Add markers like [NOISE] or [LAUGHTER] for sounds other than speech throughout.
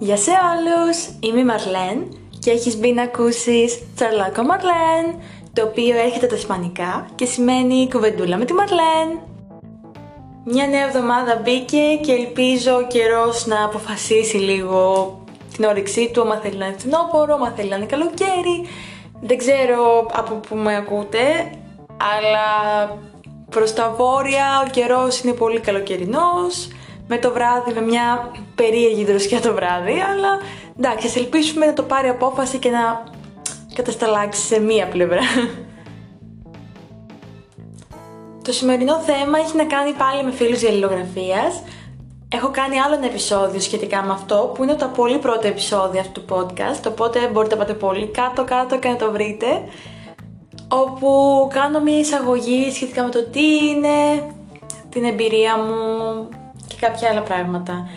Γεια σε όλους, είμαι η Μαρλέν και έχεις μπει να ακούσεις Τσαρλάκο Μαρλέν, το οποίο έρχεται τα ισπανικά και σημαίνει κουβεντούλα με τη Μαρλέν. Μια νέα εβδομάδα μπήκε και ελπίζω ο καιρός να αποφασίσει λίγο την όρεξή του, άμα θέλει να είναι φθινόπωρο, άμα θέλει να είναι καλοκαίρι. Δεν ξέρω από πού με ακούτε, αλλά προς τα βόρεια ο καιρός είναι πολύ καλοκαιρινός με το βράδυ, με μια περίεργη δροσιά το βράδυ, αλλά εντάξει, ας ελπίσουμε να το πάρει απόφαση και να κατασταλάξει σε μία πλευρά. Το σημερινό θέμα έχει να κάνει πάλι με φίλους διαλληλογραφίας. Έχω κάνει άλλο ένα επεισόδιο σχετικά με αυτό, που είναι το πολύ πρώτο επεισόδιο αυτού του podcast, οπότε μπορείτε να πάτε πολύ κάτω κάτω και να το βρείτε, όπου κάνω μια εισαγωγή σχετικά με το τι είναι, την εμπειρία μου, κάποια άλλα πράγματα.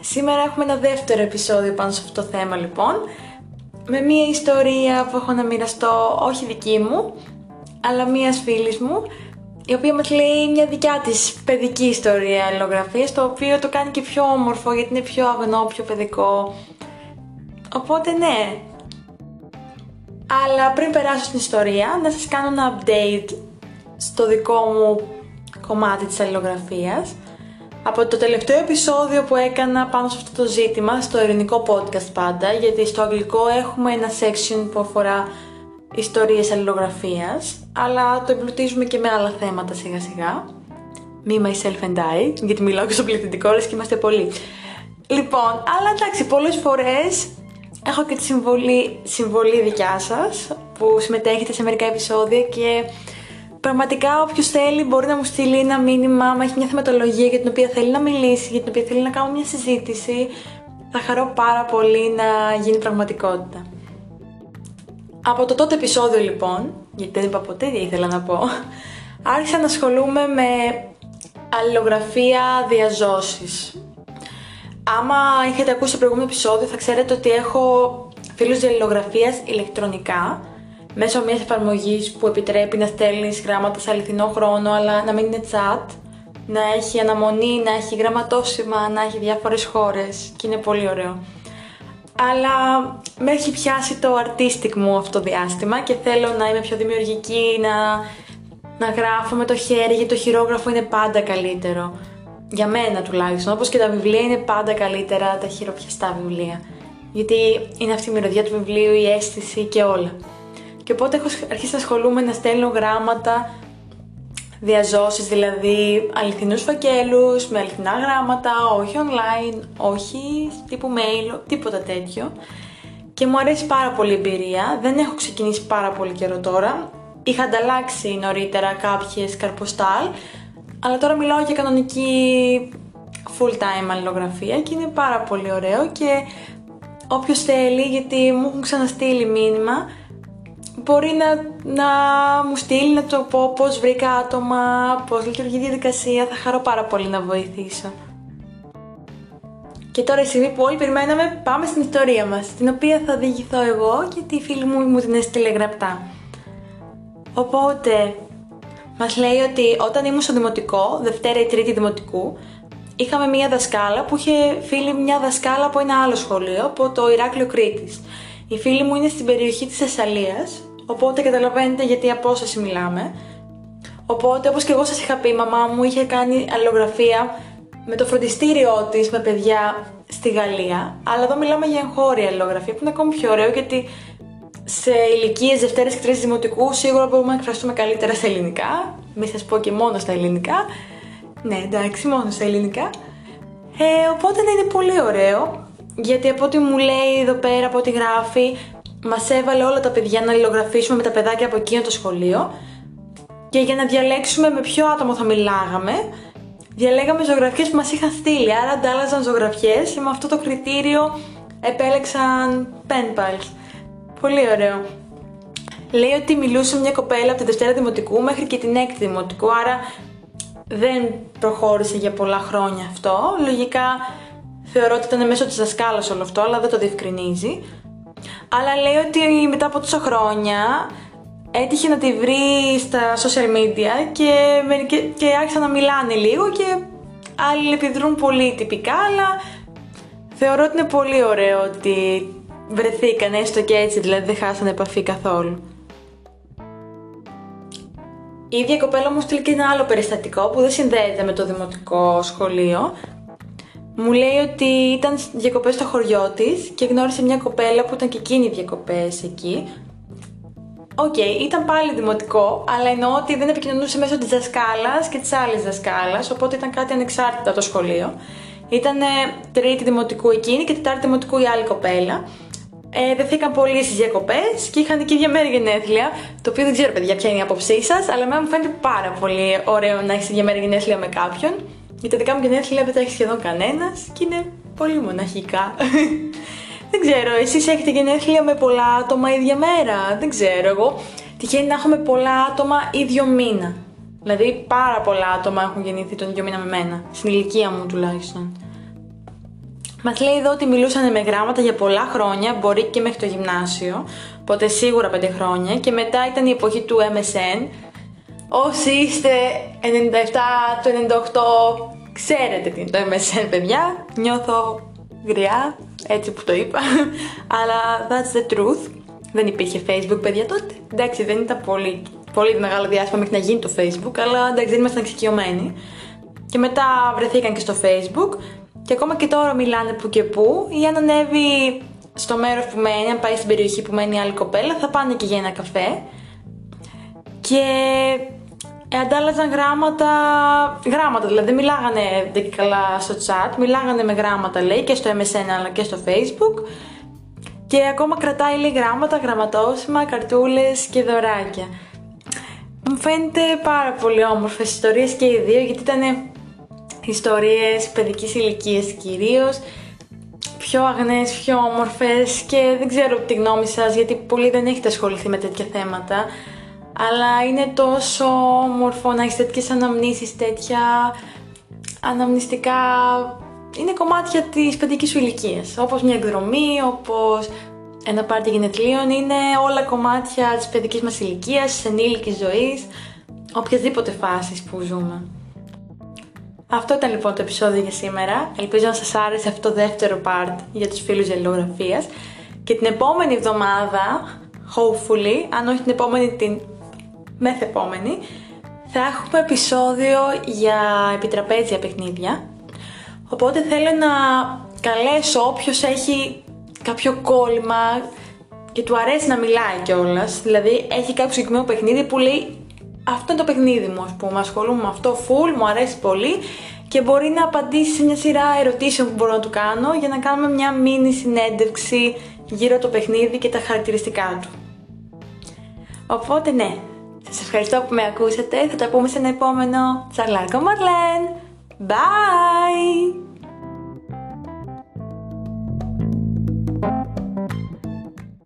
Σήμερα έχουμε ένα δεύτερο επεισόδιο πάνω σε αυτό το θέμα λοιπόν, με μία ιστορία που έχω να μοιραστώ, όχι δική μου, αλλά μίας φίλης μου, η οποία μας λέει μια δικιά της παιδική ιστορία αλληλογραφίας, το οποίο το κάνει και πιο όμορφο γιατί είναι πιο αγνό, πιο παιδικό. Οπότε ναι. Αλλά πριν περάσω στην ιστορία, να σας κάνω ένα update στο δικό μου κομμάτι της αλληλογραφίας. Από το τελευταίο επεισόδιο που έκανα πάνω σε αυτό το ζήτημα, στο ελληνικό podcast πάντα, γιατί στο αγγλικό έχουμε ένα section που αφορά ιστορίες αλληλογραφίας, αλλά το εμπλουτίζουμε και με άλλα θέματα σιγά σιγά. Me, myself and I, γιατί μιλάω και στο πληθυντικό, και είμαστε πολλοί. Λοιπόν, αλλά εντάξει, πολλές φορές έχω και τη συμβολή, συμβολή δικιά σας, που συμμετέχετε σε μερικά επεισόδια και Πραγματικά όποιος θέλει μπορεί να μου στείλει ένα μήνυμα, άμα έχει μια θεματολογία για την οποία θέλει να μιλήσει, για την οποία θέλει να κάνω μια συζήτηση. Θα χαρώ πάρα πολύ να γίνει πραγματικότητα. Από το τότε επεισόδιο λοιπόν, γιατί δεν είπα ποτέ τι ήθελα να πω, άρχισα να ασχολούμαι με αλληλογραφία διαζώσεις. Άμα είχατε ακούσει το προηγούμενο επεισόδιο θα ξέρετε ότι έχω φίλους διαλληλογραφίας ηλεκτρονικά μέσω μιας εφαρμογής που επιτρέπει να στέλνεις γράμματα σε αληθινό χρόνο αλλά να μην είναι chat, να έχει αναμονή, να έχει γραμματόσημα, να έχει διάφορες χώρες και είναι πολύ ωραίο. Αλλά με έχει πιάσει το artistic μου αυτό το διάστημα και θέλω να είμαι πιο δημιουργική, να, να γράφω με το χέρι γιατί το χειρόγραφο είναι πάντα καλύτερο. Για μένα τουλάχιστον, όπως και τα βιβλία είναι πάντα καλύτερα τα χειροπιαστά βιβλία. Γιατί είναι αυτή η μυρωδιά του βιβλίου, η αίσθηση και όλα. Και οπότε έχω αρχίσει να ασχολούμαι να στέλνω γράμματα, διαζώσεις, δηλαδή αληθινούς φακέλους, με αληθινά γράμματα, όχι online, όχι τύπου mail, τίποτα τέτοιο. Και μου αρέσει πάρα πολύ η εμπειρία, δεν έχω ξεκινήσει πάρα πολύ καιρό τώρα. Είχα ανταλλάξει νωρίτερα κάποιες καρποστάλ, αλλά τώρα μιλάω για κανονική full time αλληλογραφία και είναι πάρα πολύ ωραίο και όποιος θέλει, γιατί μου έχουν ξαναστείλει μήνυμα, μπορεί να, να μου στείλει να το πω πώς βρήκα άτομα, πώς λειτουργεί η διαδικασία, θα χαρώ πάρα πολύ να βοηθήσω. Και τώρα η στιγμή που όλοι περιμέναμε πάμε στην ιστορία μας, την οποία θα διηγηθώ εγώ και τη φίλη μου μου την έστειλε γραπτά. Οπότε, μας λέει ότι όταν ήμουν στο δημοτικό, Δευτέρα ή Τρίτη δημοτικού, είχαμε μία δασκάλα που είχε φίλη μια δασκάλα από ένα άλλο σχολείο, από το Ηράκλειο Κρήτης. Η φίλη μου είναι στην περιοχή της Θεσσαλίας Οπότε καταλαβαίνετε γιατί απόσταση μιλάμε. Οπότε, όπως και εγώ σας είχα πει, η μαμά μου είχε κάνει αλληλογραφία με το φροντιστήριό της με παιδιά στη Γαλλία. Αλλά εδώ μιλάμε για εγχώρια αλληλογραφία που είναι ακόμη πιο ωραίο γιατί σε ηλικίες Δευτέρε και Τρίτης Δημοτικού σίγουρα μπορούμε να εκφραστούμε καλύτερα στα ελληνικά. Μην σας πω και μόνο στα ελληνικά. Ναι, εντάξει, μόνο στα ελληνικά. Ε, οπότε ναι, είναι πολύ ωραίο. Γιατί από ό,τι μου λέει εδώ πέρα, από ό,τι γράφει, Μας έβαλε όλα τα παιδιά να αλληλογραφήσουμε με τα παιδάκια από εκείνο το σχολείο και για να διαλέξουμε με ποιο άτομο θα μιλάγαμε, διαλέγαμε ζωγραφιές που μας είχαν στείλει. Άρα αντάλλαζαν ζωγραφιές και με αυτό το κριτήριο επέλεξαν pen pals. Πολύ ωραίο. Λέει ότι μιλούσε μια κοπέλα από τη Δευτέρα Δημοτικού μέχρι και την Έκτη Δημοτικού, άρα δεν προχώρησε για πολλά χρόνια αυτό. Λογικά θεωρώ ότι ήταν μέσω της δασκάλας όλο αυτό, αλλά δεν το διευκρινίζει. Αλλά λέει ότι μετά από τόσα χρόνια έτυχε να τη βρει στα social media και, και άρχισαν να μιλάνε λίγο και άλλοι επιδρούν πολύ τυπικά, αλλά θεωρώ ότι είναι πολύ ωραίο ότι βρεθήκαν έστω και έτσι, δηλαδή δεν χάσανε επαφή καθόλου. Η ίδια κοπέλα μου στείλει και ένα άλλο περιστατικό που δεν συνδέεται με το δημοτικό σχολείο. Μου λέει ότι ήταν διακοπές στο χωριό της και γνώρισε μια κοπέλα που ήταν και εκείνη διακοπές εκεί. OK, okay, ήταν πάλι δημοτικό, αλλά εννοώ ότι δεν επικοινωνούσε μέσω της δασκάλας και της άλλης δασκάλας, οπότε ήταν κάτι ανεξάρτητα το σχολείο. Ήταν τρίτη δημοτικού εκείνη και τετάρτη δημοτικού η άλλη κοπέλα. Ε, δεθήκαν πολύ στις διακοπές και είχαν και ίδια μέρη γενέθλια. Το οποίο δεν ξέρω, παιδιά, ποια είναι η άποψή σας, αλλά εμένα μου φαίνεται πάρα πολύ ωραίο να έχεις ίδια μέρη γενέθλια με κάποιον. Γιατί τα δικά μου γενέθλια δεν τα έχει σχεδόν κανένας και είναι πολύ μοναχικά. [LAUGHS] δεν ξέρω, εσείς έχετε γενέθλια με πολλά άτομα ίδια μέρα; Δεν ξέρω, εγώ τυχαίνει να έχουμε πολλά άτομα ίδιο μήνα. Δηλαδή, πάρα πολλά άτομα έχουν γεννηθεί τον ίδιο μήνα με μένα. Στην ηλικία μου τουλάχιστον. Μας λέει εδώ ότι μιλούσαν με γράμματα για πολλά χρόνια, μπορεί και μέχρι το γυμνάσιο, οπότε σίγουρα 5 χρόνια, και μετά ήταν η εποχή του MSN. Όσοι είστε 97 το 98, ξέρετε τι είναι το MSN, παιδιά. Νιώθω γριά, έτσι που το είπα. [LAUGHS] Αλλά that's the truth. Δεν υπήρχε Facebook, παιδιά τότε. Εντάξει, δεν ήταν πολύ, πολύ μεγάλο διάστημα μέχρι να γίνει το Facebook, αλλά εντάξει, δεν ήμασταν εξοικειωμένοι. Και μετά βρεθήκαν και στο Facebook και ακόμα και τώρα μιλάνε που και που, ή αν ανέβει στο μέρος που μένει, αν πάει στην περιοχή που μένει η άλλη κοπέλα, θα πάνε και για ένα καφέ. Και αντάλλαζαν γράμματα, γράμματα δηλαδή δεν μιλάγανε δεν και καλά στο chat, μιλάγανε με γράμματα λέει και στο MSN αλλά και στο Facebook. Και ακόμα κρατάει λέει γράμματα, γραμματόσημα, καρτούλες και δωράκια. Μου φαίνεται πάρα πολύ όμορφες ιστορίες και οι δύο γιατί ήταν ιστορίες παιδικής ηλικίας κυρίως, πιο αγνές, πιο όμορφες και δεν ξέρω τη γνώμη σας γιατί πολλοί δεν έχετε ασχοληθεί με τέτοια θέματα αλλά είναι τόσο όμορφο να έχεις τέτοιες αναμνήσεις, τέτοια αναμνηστικά είναι κομμάτια της παιδικής σου ηλικίας όπως μια εκδρομή, όπως ένα πάρτι γενεθλίων είναι όλα κομμάτια της παιδικής μας ηλικίας, της ενήλικης ζωής οποιασδήποτε φάσης που ζούμε. Αυτό ήταν λοιπόν το επεισόδιο για σήμερα. Ελπίζω να σας άρεσε αυτό το δεύτερο part για τους φίλους γελογραφίας. Και την επόμενη εβδομάδα, hopefully, αν όχι την επόμενη, την μεθεπόμενη, θα έχουμε επεισόδιο για επιτραπέζια παιχνίδια. Οπότε θέλω να καλέσω όποιος έχει κάποιο κόλλημα και του αρέσει να μιλάει κιόλας. Δηλαδή έχει κάποιο συγκεκριμένο παιχνίδι που λέει αυτό είναι το παιχνίδι μου, ας πούμε. Ασχολούμαι με αυτό full, μου αρέσει πολύ και μπορεί να απαντήσει σε μια σειρά ερωτήσεων που μπορώ να του κάνω για να κάνουμε μια μίνι συνέντευξη γύρω από το παιχνίδι και τα χαρακτηριστικά του. Οπότε ναι, σας ευχαριστώ που με ακούσατε, θα τα πούμε σε ένα επόμενο Τσαλάκο Μαρλέν. Bye!